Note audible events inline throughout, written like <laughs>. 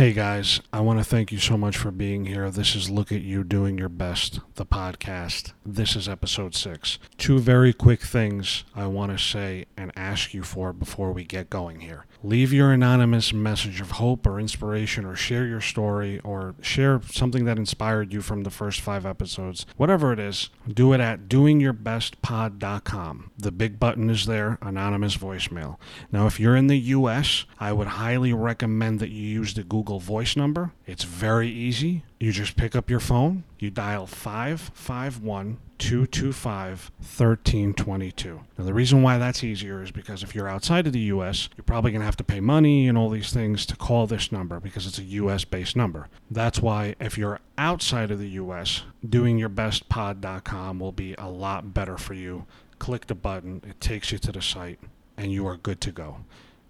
Hey guys, I want to thank you so much for being here. This is Look at You Doing Your Best, the podcast. This is episode six. Two very quick things I want to say and ask you for before we get going here. Leave your anonymous message of hope or inspiration, or share your story, or share something that inspired you from the first five episodes. Whatever it is, do it at doingyourbestpod.com. The big button is there, anonymous voicemail. Now, if you're in the US, I would highly recommend that you use the Google Voice number. It's very easy. You just pick up your phone, you dial 551 225 1322. Now, the reason why that's easier is because if you're outside of the US, you're probably going to have to pay money and all these things to call this number because it's a US based number. That's why if you're outside of the US, doingyourbestpod.com will be a lot better for you. Click the button, it takes you to the site, and you are good to go.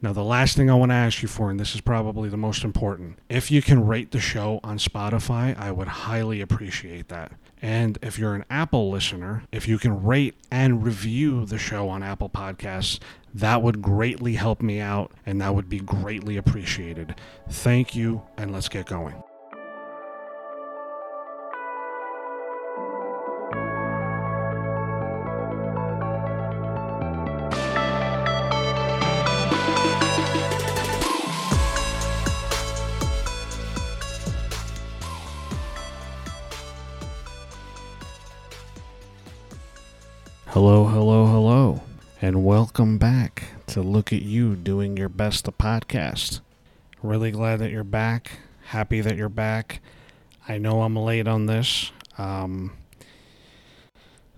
Now, the last thing I want to ask you for, and this is probably the most important, if you can rate the show on Spotify, I would highly appreciate that. And if you're an Apple listener, if you can rate and review the show on Apple Podcasts, that would greatly help me out and that would be greatly appreciated. Thank you, and let's get going. Hello, hello, hello, and welcome back to Look at You Doing Your Best, the podcast. Really glad that you're back. Happy that you're back. I know I'm late on this. Um,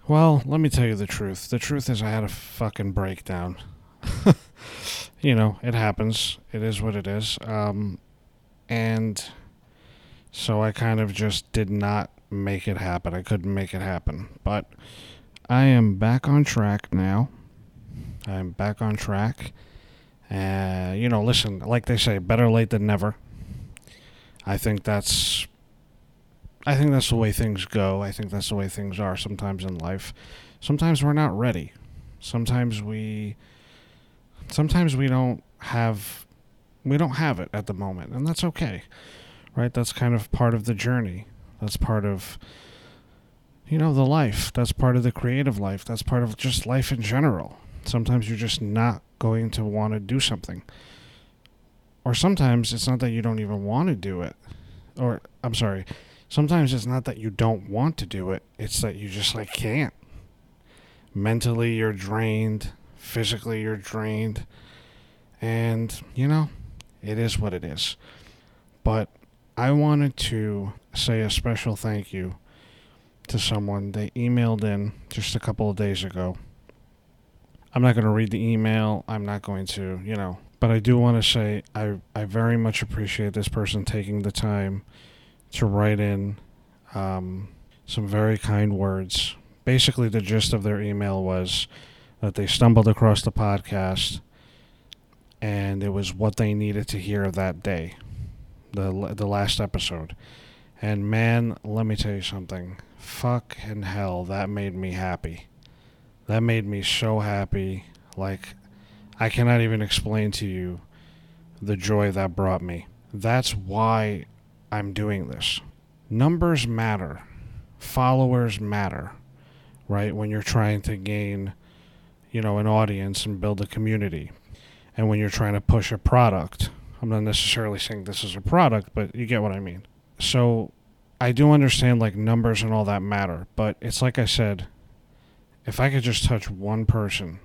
well, let me tell you the truth. The truth is, I had a fucking breakdown. <laughs> you know, it happens. It is what it is. Um, and so I kind of just did not make it happen. I couldn't make it happen. But I am back on track now. I'm back on track. Uh, you know, listen, like they say, better late than never. I think that's I think that's the way things go. I think that's the way things are sometimes in life. Sometimes we're not ready. Sometimes we sometimes we don't have we don't have it at the moment, and that's okay. Right? That's kind of part of the journey. That's part of you know, the life. That's part of the creative life. That's part of just life in general. Sometimes you're just not going to want to do something. Or sometimes it's not that you don't even want to do it. Or, I'm sorry, sometimes it's not that you don't want to do it, it's that you just like can't. Mentally, you're drained. Physically, you're drained. And, you know, it is what it is. But I wanted to say a special thank you to someone. They emailed in just a couple of days ago. I'm not going to read the email. I'm not going to, you know, but I do want to say I, I very much appreciate this person taking the time to write in um, some very kind words. Basically, the gist of their email was that they stumbled across the podcast and it was what they needed to hear that day, the, the last episode. And man, let me tell you something fucking hell, that made me happy. That made me so happy. Like, I cannot even explain to you the joy that brought me. That's why I'm doing this. Numbers matter, followers matter, right? When you're trying to gain, you know, an audience and build a community. And when you're trying to push a product, I'm not necessarily saying this is a product, but you get what I mean. So I do understand like numbers and all that matter, but it's like I said, if I could just touch one person,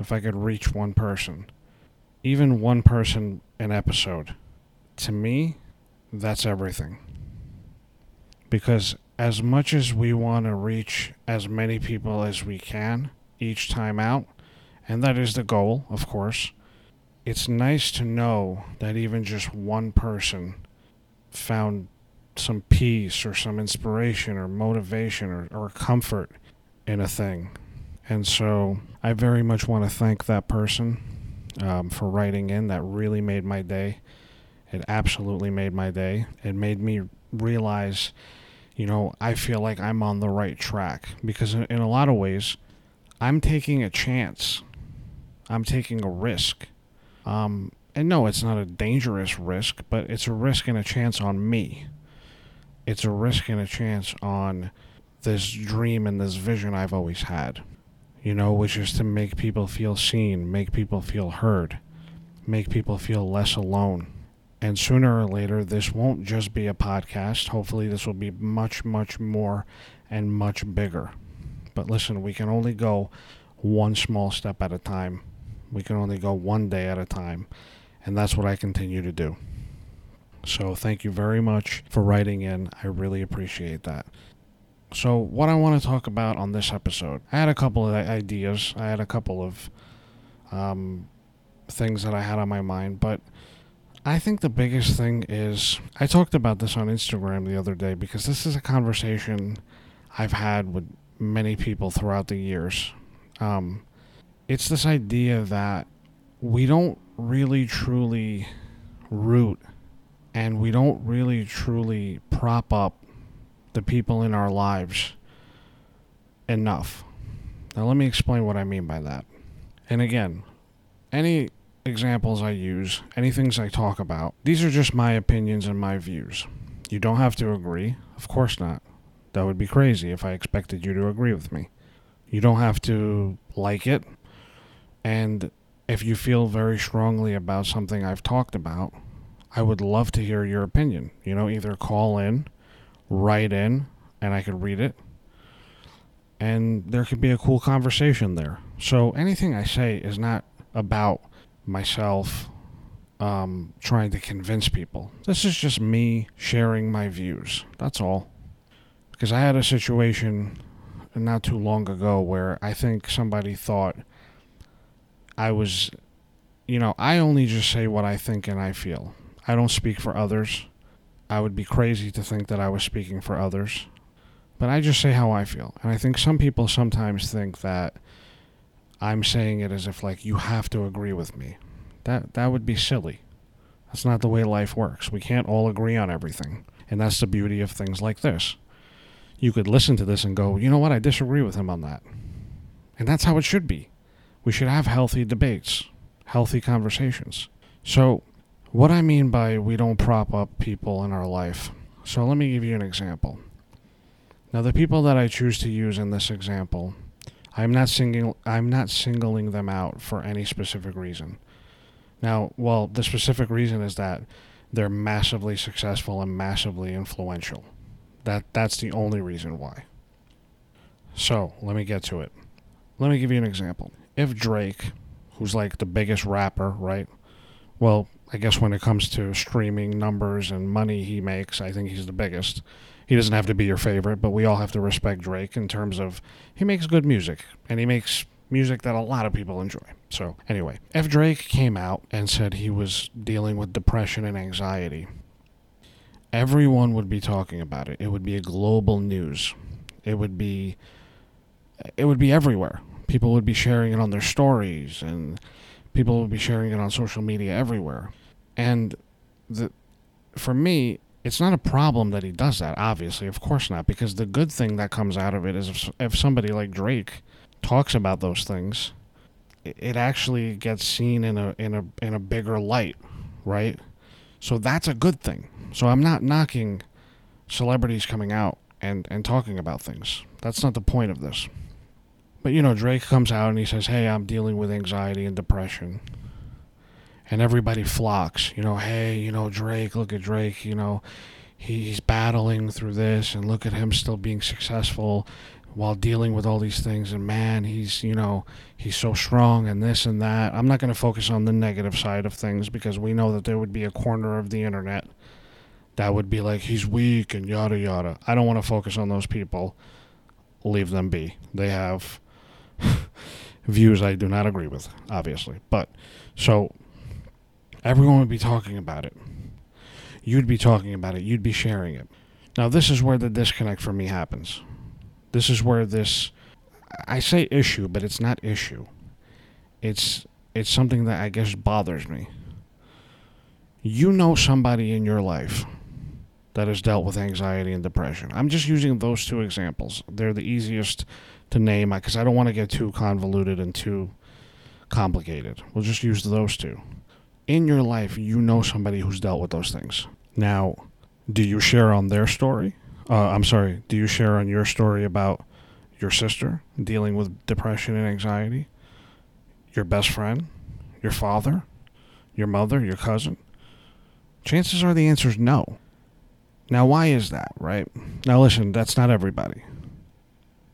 if I could reach one person, even one person an episode, to me, that's everything. Because as much as we want to reach as many people as we can each time out, and that is the goal, of course, it's nice to know that even just one person found some peace or some inspiration or motivation or, or comfort in a thing. And so I very much want to thank that person um, for writing in. That really made my day. It absolutely made my day. It made me realize, you know, I feel like I'm on the right track because in, in a lot of ways, I'm taking a chance. I'm taking a risk. Um, And no, it's not a dangerous risk, but it's a risk and a chance on me. It's a risk and a chance on this dream and this vision I've always had, you know, which is to make people feel seen, make people feel heard, make people feel less alone. And sooner or later, this won't just be a podcast. Hopefully, this will be much, much more and much bigger. But listen, we can only go one small step at a time. We can only go one day at a time. And that's what I continue to do. So, thank you very much for writing in. I really appreciate that. So, what I want to talk about on this episode, I had a couple of ideas. I had a couple of um, things that I had on my mind, but I think the biggest thing is I talked about this on Instagram the other day because this is a conversation I've had with many people throughout the years. Um, it's this idea that we don't really truly root and we don't really truly prop up the people in our lives enough. Now, let me explain what I mean by that. And again, any examples I use, any things I talk about, these are just my opinions and my views. You don't have to agree. Of course not. That would be crazy if I expected you to agree with me. You don't have to like it. And if you feel very strongly about something I've talked about, I would love to hear your opinion. You know, either call in write in and I could read it. And there could be a cool conversation there. So anything I say is not about myself um, trying to convince people. This is just me sharing my views. That's all. Because I had a situation not too long ago where I think somebody thought I was, you know, I only just say what I think and I feel. I don't speak for others. I would be crazy to think that I was speaking for others. But I just say how I feel. And I think some people sometimes think that I'm saying it as if like you have to agree with me. That that would be silly. That's not the way life works. We can't all agree on everything. And that's the beauty of things like this. You could listen to this and go, "You know what? I disagree with him on that." And that's how it should be. We should have healthy debates, healthy conversations. So, what I mean by we don't prop up people in our life. So let me give you an example. Now the people that I choose to use in this example, I'm not singing I'm not singling them out for any specific reason. Now, well, the specific reason is that they're massively successful and massively influential. That that's the only reason why. So, let me get to it. Let me give you an example. If Drake, who's like the biggest rapper, right? Well, I guess when it comes to streaming numbers and money he makes, I think he's the biggest. He doesn't have to be your favorite, but we all have to respect Drake in terms of he makes good music and he makes music that a lot of people enjoy. So, anyway, if Drake came out and said he was dealing with depression and anxiety, everyone would be talking about it. It would be a global news. It would be it would be everywhere. People would be sharing it on their stories and people would be sharing it on social media everywhere. And the, for me, it's not a problem that he does that, obviously, of course not, because the good thing that comes out of it is if, if somebody like Drake talks about those things, it, it actually gets seen in a in a in a bigger light, right? So that's a good thing. So I'm not knocking celebrities coming out and and talking about things. That's not the point of this. But you know, Drake comes out and he says, "Hey, I'm dealing with anxiety and depression." and everybody flocks. You know, hey, you know, Drake, look at Drake, you know, he, he's battling through this, and look at him still being successful while dealing with all these things. And man, he's, you know, he's so strong and this and that. I'm not going to focus on the negative side of things because we know that there would be a corner of the internet that would be like, he's weak and yada yada. I don't want to focus on those people. Leave them be. They have <laughs> views I do not agree with, obviously. But so Everyone would be talking about it. You'd be talking about it. You'd be sharing it. Now, this is where the disconnect for me happens. This is where this, I say issue, but it's not issue. It's it's something that I guess bothers me. You know somebody in your life that has dealt with anxiety and depression. I'm just using those two examples. They're the easiest to name because I don't want to get too convoluted and too complicated. We'll just use those two in your life, you know somebody who's dealt with those things. Now, do you share on their story? Uh, I'm sorry, do you share on your story about your sister dealing with depression and anxiety? Your best friend? Your father? Your mother? Your cousin? Chances are the answer is no. Now, why is that, right? Now, listen, that's not everybody.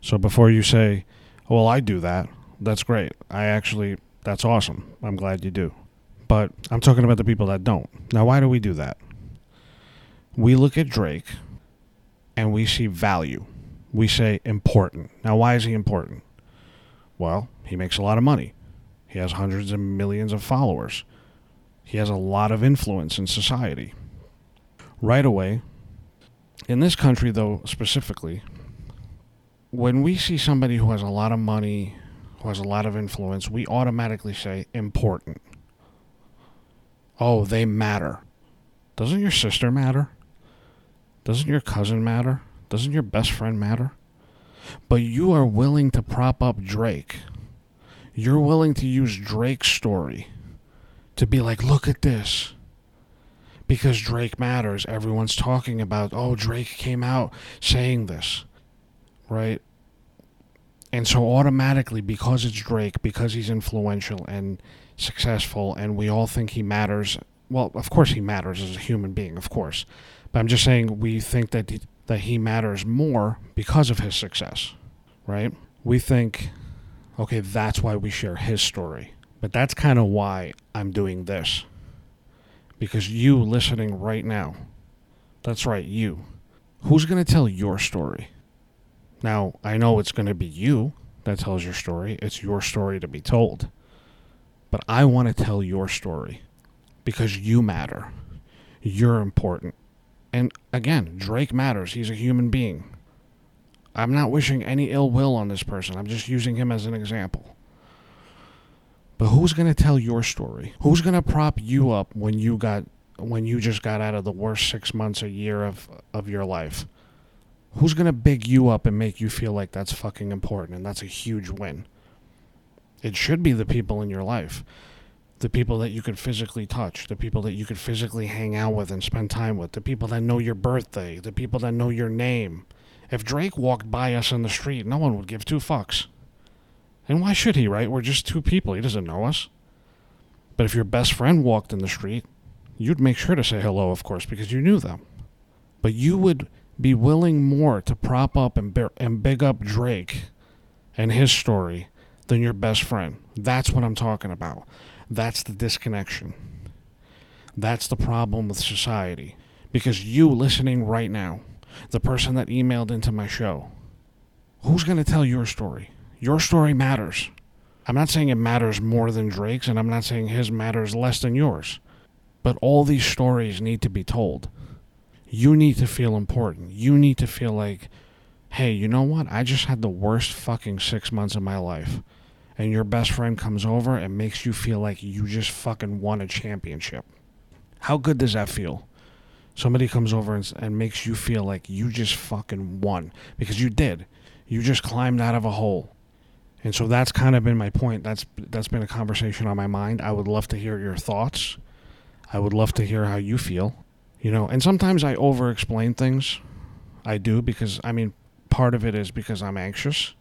So before you say, oh, well, I do that, that's great. I actually, that's awesome. I'm glad you do. But I'm talking about the people that don't. Now, why do we do that? We look at Drake and we see value. We say important. Now, why is he important? Well, he makes a lot of money. He has hundreds of millions of followers. He has a lot of influence in society. Right away, in this country, though, specifically, when we see somebody who has a lot of money, who has a lot of influence, we automatically say important. Oh, they matter. Doesn't your sister matter? Doesn't your cousin matter? Doesn't your best friend matter? But you are willing to prop up Drake. You're willing to use Drake's story to be like, look at this because Drake matters. Everyone's talking about, oh, Drake came out saying this, right? And so automatically, because it's Drake, because he's influential and successful, and we all think he matters. Well, of course he matters as a human being, of course. But I'm just saying we think that he, that he matters more because of his success, right? We think, okay, that's why we share his story. But that's kind of why I'm doing this because you listening right now, that's right, you, who's going to tell your story? Now, I know it's going to be you that tells your story, it's your story to be told. But I want to tell your story because you matter. You're important. And again, Drake matters. He's a human being. I'm not wishing any ill will on this person. I'm just using him as an example. But who's going to tell your story? Who's going to prop you up when you got when you just got out of the worst 6 months a year of of your life? Who's going to big you up and make you feel like that's fucking important and that's a huge win? It should be the people in your life. The people that you could physically touch, the people that you could physically hang out with and spend time with, the people that know your birthday, the people that know your name. If Drake walked by us in the street, no one would give two fucks. And why should he, right? We're just two people. He doesn't know us. But if your best friend walked in the street, you'd make sure to say hello, of course, because you knew them. But you would be willing more to prop up and, be- and big up Drake and his story than your best friend. That's what I'm talking about. That's the disconnection. That's the problem with society. Because you listening right now, the person that emailed into my show, who's going to tell your story? Your story matters. I'm not saying it matters more than Drake's, and I'm not saying his matters less than yours. But all these stories need to be told. You need to feel important. You need to feel like, hey, you know what? I just had the worst fucking six months of my life. And your best friend comes over and makes you feel like you just fucking won a championship. How good does that feel? Somebody comes over and, and makes you feel like you just fucking won. Because you did. You just climbed out of a hole and so that's kind of been my point. That's that's been a conversation on my mind. I would love to hear your thoughts. I would love to hear how you feel. You know, and sometimes I over explain things. I do because I mean part of it is because I'm anxious.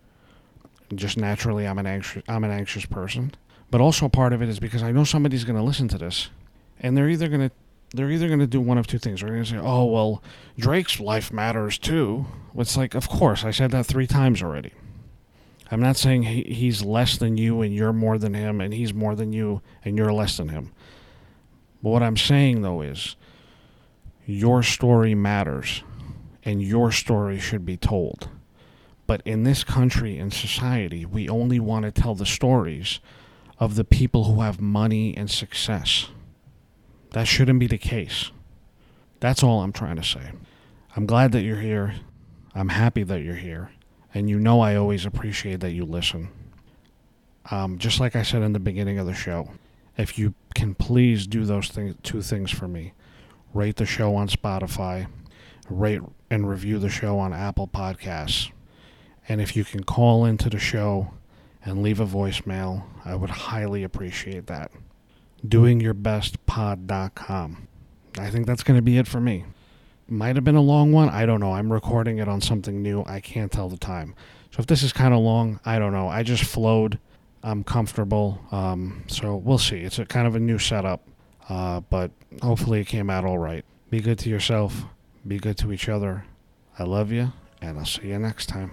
Just naturally I'm an anxious I'm an anxious person. But also part of it is because I know somebody's gonna listen to this. And they're either gonna they're either going to do one of two things. They're going to say, "Oh, well, Drake's life matters too." It's like, of course, I said that three times already. I'm not saying he, he's less than you and you're more than him and he's more than you and you're less than him. But what I'm saying though is your story matters and your story should be told. But in this country and society, we only want to tell the stories of the people who have money and success. That shouldn't be the case. That's all I'm trying to say. I'm glad that you're here. I'm happy that you're here and you know I always appreciate that you listen. Um, just like I said in the beginning of the show, if you can please do those two things for me rate the show on Spotify, rate and review the show on Apple Podcasts. And if you can call into the show and leave a voicemail, I would highly appreciate that. doingyourbestpod.com. I think that's going to be it for me. Might have been a long one. I don't know. I'm recording it on something new. I can't tell the time. So if this is kind of long, I don't know. I just flowed. I'm comfortable. Um, so we'll see. It's a kind of a new setup, uh, but hopefully it came out all right. Be good to yourself. Be good to each other. I love you, and I'll see you next time.